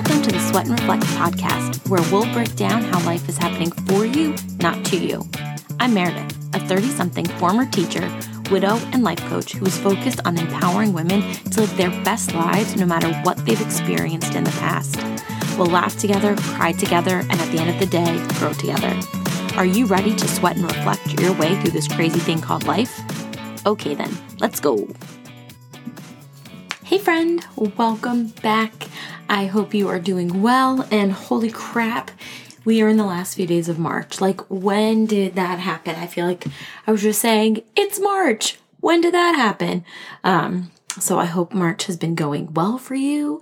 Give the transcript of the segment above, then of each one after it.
Welcome to the Sweat and Reflect podcast, where we'll break down how life is happening for you, not to you. I'm Meredith, a 30 something former teacher, widow, and life coach who is focused on empowering women to live their best lives no matter what they've experienced in the past. We'll laugh together, cry together, and at the end of the day, grow together. Are you ready to sweat and reflect your way through this crazy thing called life? Okay, then, let's go. Hey, friend, welcome back. I hope you are doing well. And holy crap, we are in the last few days of March. Like, when did that happen? I feel like I was just saying, it's March. When did that happen? Um, so I hope March has been going well for you.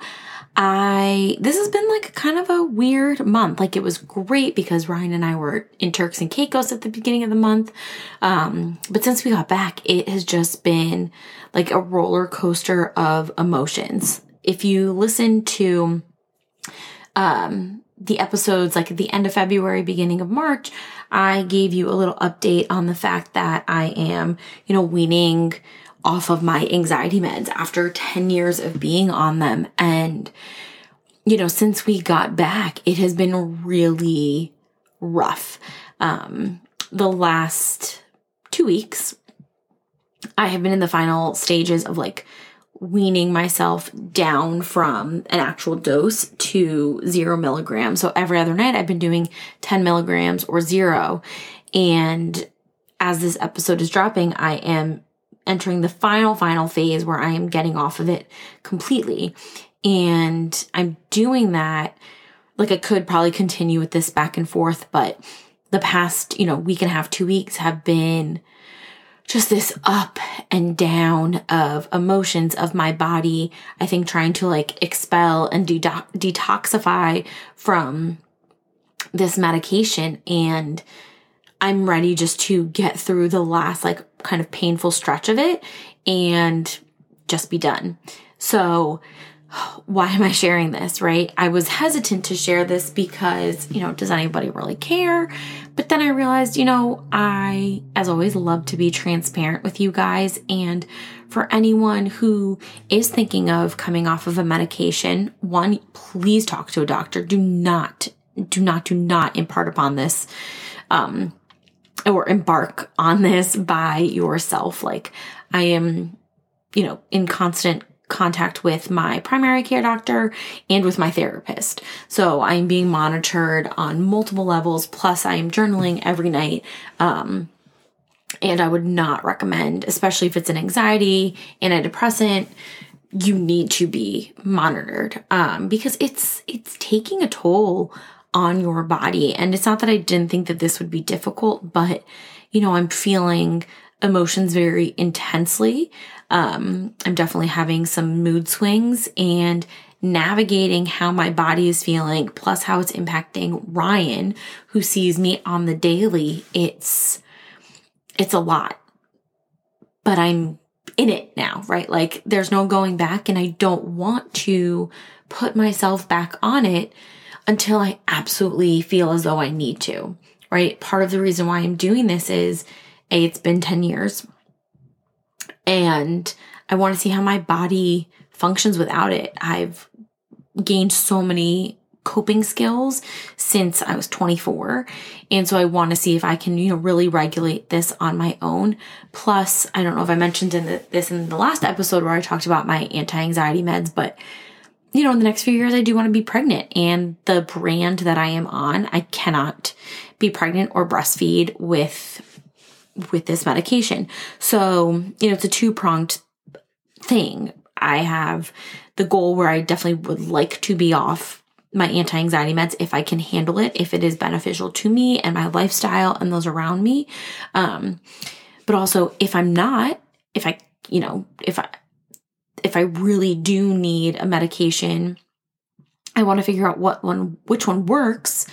I this has been like kind of a weird month. Like it was great because Ryan and I were in Turks and Caicos at the beginning of the month. Um, but since we got back, it has just been like a roller coaster of emotions. If you listen to um the episodes like at the end of February, beginning of March, I gave you a little update on the fact that I am, you know, weaning off of my anxiety meds after 10 years of being on them. And, you know, since we got back, it has been really rough. Um, the last two weeks, I have been in the final stages of like weaning myself down from an actual dose to zero milligrams. So every other night I've been doing 10 milligrams or zero. And as this episode is dropping, I am entering the final, final phase where I am getting off of it completely. And I'm doing that. Like I could probably continue with this back and forth, but the past, you know, week and a half, two weeks have been just this up and down of emotions of my body. I think trying to like expel and de- detoxify from this medication. And I'm ready just to get through the last like kind of painful stretch of it and just be done. So, why am I sharing this, right? I was hesitant to share this because, you know, does anybody really care? But then I realized, you know, I, as always, love to be transparent with you guys. And for anyone who is thinking of coming off of a medication, one, please talk to a doctor. Do not, do not, do not impart upon this, um, or embark on this by yourself. Like I am, you know, in constant contact with my primary care doctor and with my therapist. So I'm being monitored on multiple levels. Plus I am journaling every night. Um, and I would not recommend, especially if it's an anxiety, antidepressant, you need to be monitored um, because it's it's taking a toll on your body. And it's not that I didn't think that this would be difficult, but you know, I'm feeling emotions very intensely. Um, I'm definitely having some mood swings and navigating how my body is feeling, plus how it's impacting Ryan, who sees me on the daily. It's, it's a lot, but I'm in it now, right? Like there's no going back and I don't want to put myself back on it until I absolutely feel as though I need to, right? Part of the reason why I'm doing this is A, it's been 10 years and I want to see how my body functions without it. I've gained so many coping skills since I was 24. And so I want to see if I can, you know, really regulate this on my own. Plus, I don't know if I mentioned in the, this in the last episode where I talked about my anti-anxiety meds, but you know, in the next few years, I do want to be pregnant. And the brand that I am on, I cannot be pregnant or breastfeed with with this medication. So, you know, it's a two pronged thing. I have the goal where I definitely would like to be off my anti anxiety meds if I can handle it, if it is beneficial to me and my lifestyle and those around me. Um, but also, if I'm not, if I, you know, if I, if I really do need a medication, I want to figure out what one, which one works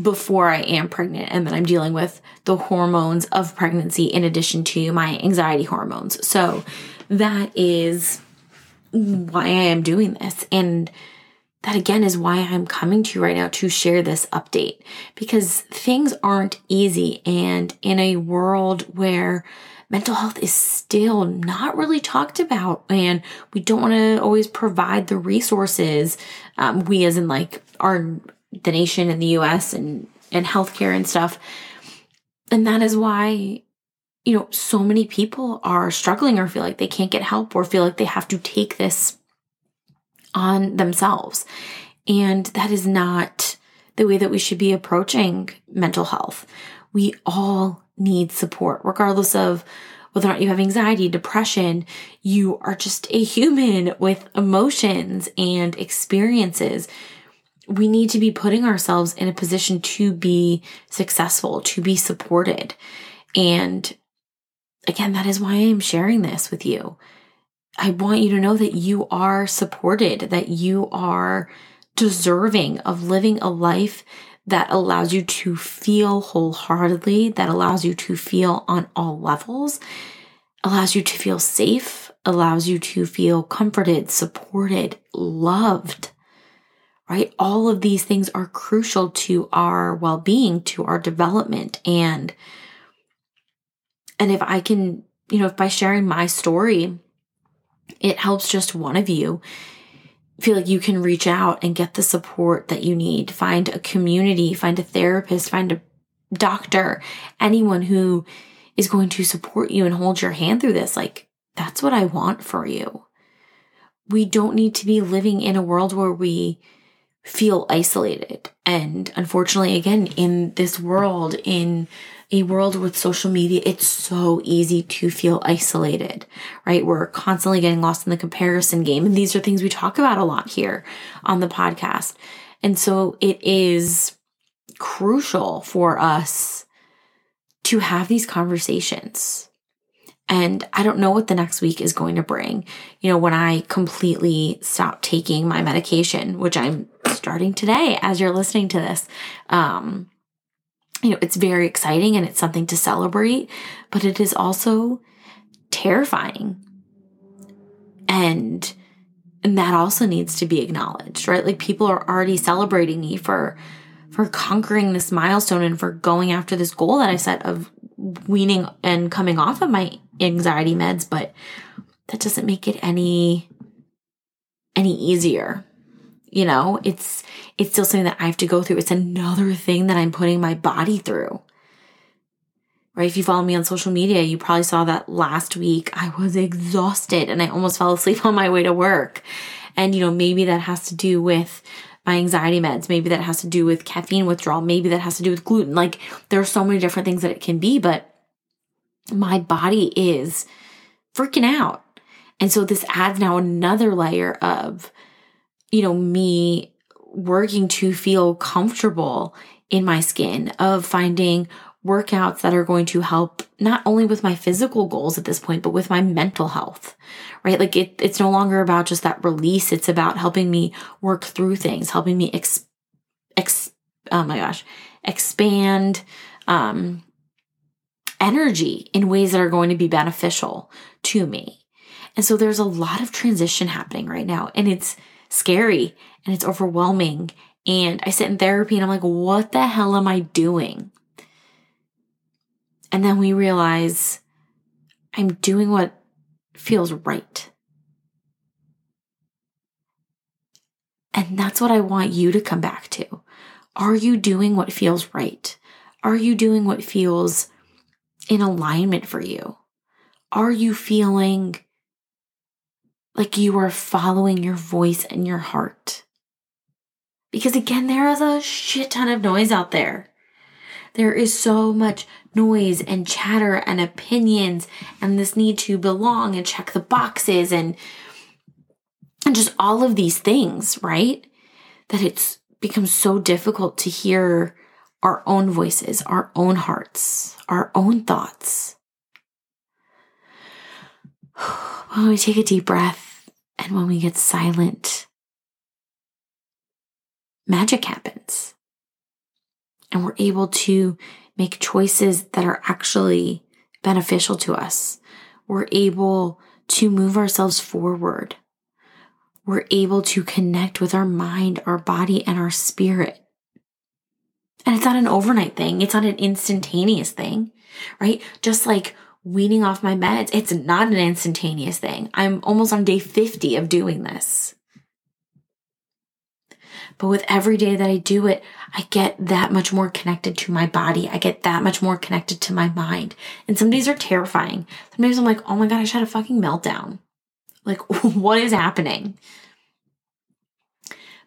before I am pregnant. And then I'm dealing with the hormones of pregnancy in addition to my anxiety hormones. So that is why I am doing this. And that again is why I'm coming to you right now to share this update because things aren't easy. And in a world where mental health is still not really talked about and we don't want to always provide the resources, um, we as in like our, the nation and the US and, and healthcare and stuff. And that is why you know, so many people are struggling or feel like they can't get help or feel like they have to take this on themselves. And that is not the way that we should be approaching mental health. We all need support, regardless of whether or not you have anxiety, depression, you are just a human with emotions and experiences. We need to be putting ourselves in a position to be successful, to be supported. And again, that is why I am sharing this with you. I want you to know that you are supported, that you are deserving of living a life that allows you to feel wholeheartedly, that allows you to feel on all levels, allows you to feel safe, allows you to feel comforted, supported, loved, right? All of these things are crucial to our well being, to our development. And, and if I can, you know, if by sharing my story, it helps just one of you feel like you can reach out and get the support that you need. Find a community, find a therapist, find a doctor, anyone who is going to support you and hold your hand through this. Like, that's what I want for you. We don't need to be living in a world where we feel isolated. And unfortunately, again, in this world, in a world with social media, it's so easy to feel isolated, right? We're constantly getting lost in the comparison game. And these are things we talk about a lot here on the podcast. And so it is crucial for us to have these conversations. And I don't know what the next week is going to bring. You know, when I completely stop taking my medication, which I'm starting today as you're listening to this, um, you know, it's very exciting and it's something to celebrate, but it is also terrifying. And and that also needs to be acknowledged, right? Like people are already celebrating me for for conquering this milestone and for going after this goal that I set of weaning and coming off of my anxiety meds, but that doesn't make it any any easier you know, it's, it's still something that I have to go through. It's another thing that I'm putting my body through. Right. If you follow me on social media, you probably saw that last week I was exhausted and I almost fell asleep on my way to work. And, you know, maybe that has to do with my anxiety meds. Maybe that has to do with caffeine withdrawal. Maybe that has to do with gluten. Like there are so many different things that it can be, but my body is freaking out. And so this adds now another layer of you know, me working to feel comfortable in my skin, of finding workouts that are going to help not only with my physical goals at this point, but with my mental health, right? Like it, it's no longer about just that release. It's about helping me work through things, helping me ex, ex oh my gosh, expand, um, energy in ways that are going to be beneficial to me. And so there's a lot of transition happening right now. And it's, scary and it's overwhelming. And I sit in therapy and I'm like, what the hell am I doing? And then we realize I'm doing what feels right. And that's what I want you to come back to. Are you doing what feels right? Are you doing what feels in alignment for you? Are you feeling like you are following your voice and your heart. Because again, there is a shit ton of noise out there. There is so much noise and chatter and opinions and this need to belong and check the boxes and and just all of these things, right? That it's become so difficult to hear our own voices, our own hearts, our own thoughts. When we take a deep breath and when we get silent, magic happens. And we're able to make choices that are actually beneficial to us. We're able to move ourselves forward. we're able to connect with our mind, our body, and our spirit. And it's not an overnight thing. It's not an instantaneous thing, right? Just like weaning off my meds, it's not an instantaneous thing. I'm almost on day 50 of doing this. But with every day that I do it, I get that much more connected to my body. I get that much more connected to my mind. And some days are terrifying. Sometimes I'm like, oh my God, I should have a fucking meltdown. Like, what is happening?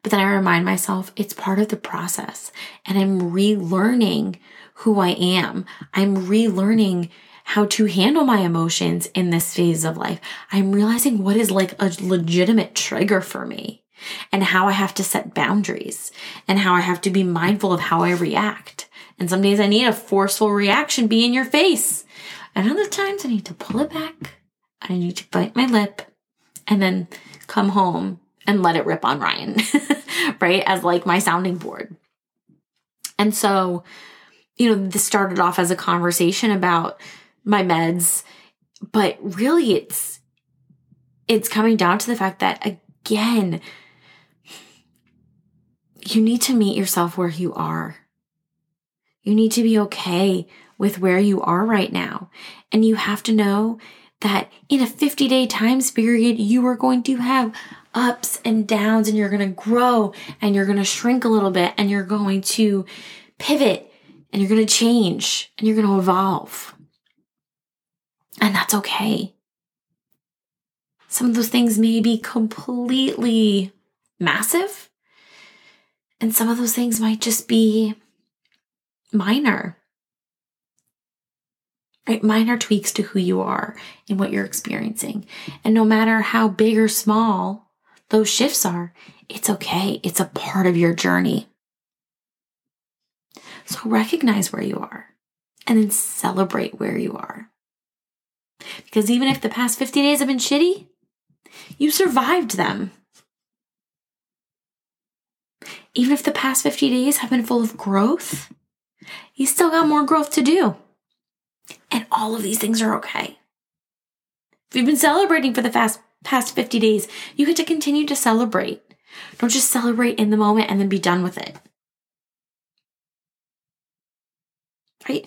But then I remind myself it's part of the process and I'm relearning who I am. I'm relearning how to handle my emotions in this phase of life. I'm realizing what is like a legitimate trigger for me and how I have to set boundaries and how I have to be mindful of how I react. And some days I need a forceful reaction be in your face. And other times I need to pull it back. I need to bite my lip and then come home and let it rip on Ryan, right? As like my sounding board. And so, you know, this started off as a conversation about my meds, but really it's it's coming down to the fact that again, you need to meet yourself where you are. You need to be okay with where you are right now. And you have to know that in a 50 day time period, you are going to have ups and downs and you're going to grow and you're going to shrink a little bit and you're going to pivot and you're going to change and you're going to evolve. And that's okay. Some of those things may be completely massive, and some of those things might just be minor right? Minor tweaks to who you are and what you're experiencing. And no matter how big or small those shifts are, it's okay. It's a part of your journey. So recognize where you are and then celebrate where you are. Because even if the past 50 days have been shitty, you survived them. Even if the past 50 days have been full of growth, you still got more growth to do. And all of these things are okay. If you've been celebrating for the past, past 50 days, you get to continue to celebrate. Don't just celebrate in the moment and then be done with it. Right?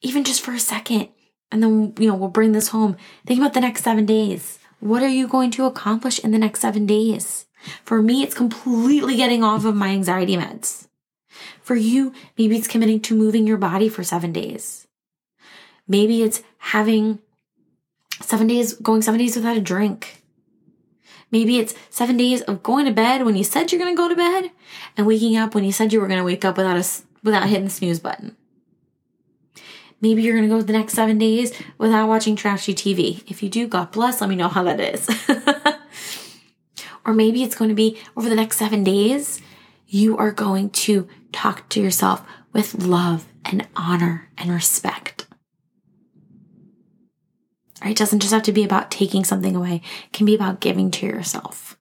Even just for a second. And then, you know, we'll bring this home. Think about the next seven days. What are you going to accomplish in the next seven days? For me, it's completely getting off of my anxiety meds. For you, maybe it's committing to moving your body for seven days. Maybe it's having seven days, going seven days without a drink. Maybe it's seven days of going to bed when you said you're going to go to bed and waking up when you said you were going to wake up without a, without hitting the snooze button. Maybe you're going to go the next seven days without watching trashy TV. If you do, God bless, let me know how that is. or maybe it's going to be over the next seven days, you are going to talk to yourself with love and honor and respect. Right? It doesn't just have to be about taking something away. It can be about giving to yourself.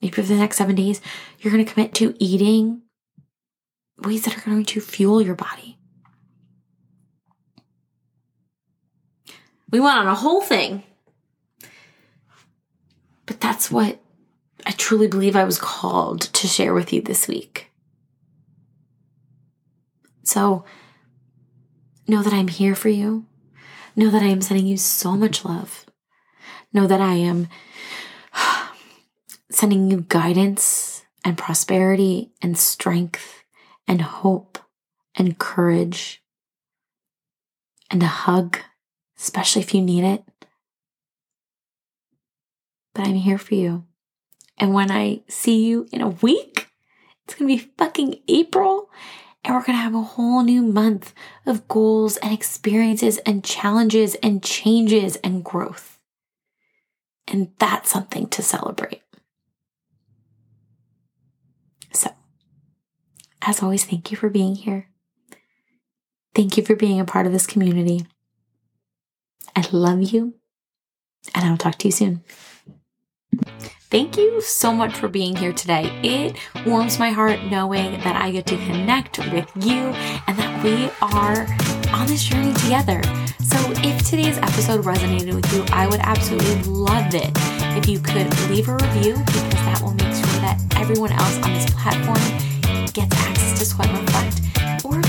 Maybe for the next seven days, you're going to commit to eating ways that are going to fuel your body. We went on a whole thing. But that's what I truly believe I was called to share with you this week. So know that I'm here for you. Know that I am sending you so much love. Know that I am sending you guidance and prosperity and strength and hope and courage and a hug, especially if you need it. But I'm here for you. And when I see you in a week, it's going to be fucking April and we're going to have a whole new month of goals and experiences and challenges and changes and growth. And that's something to celebrate. So, as always, thank you for being here. Thank you for being a part of this community. Love you, and I'll talk to you soon. Thank you so much for being here today. It warms my heart knowing that I get to connect with you and that we are on this journey together. So, if today's episode resonated with you, I would absolutely love it if you could leave a review because that will make sure that everyone else on this platform gets access to Sweat Reflect Or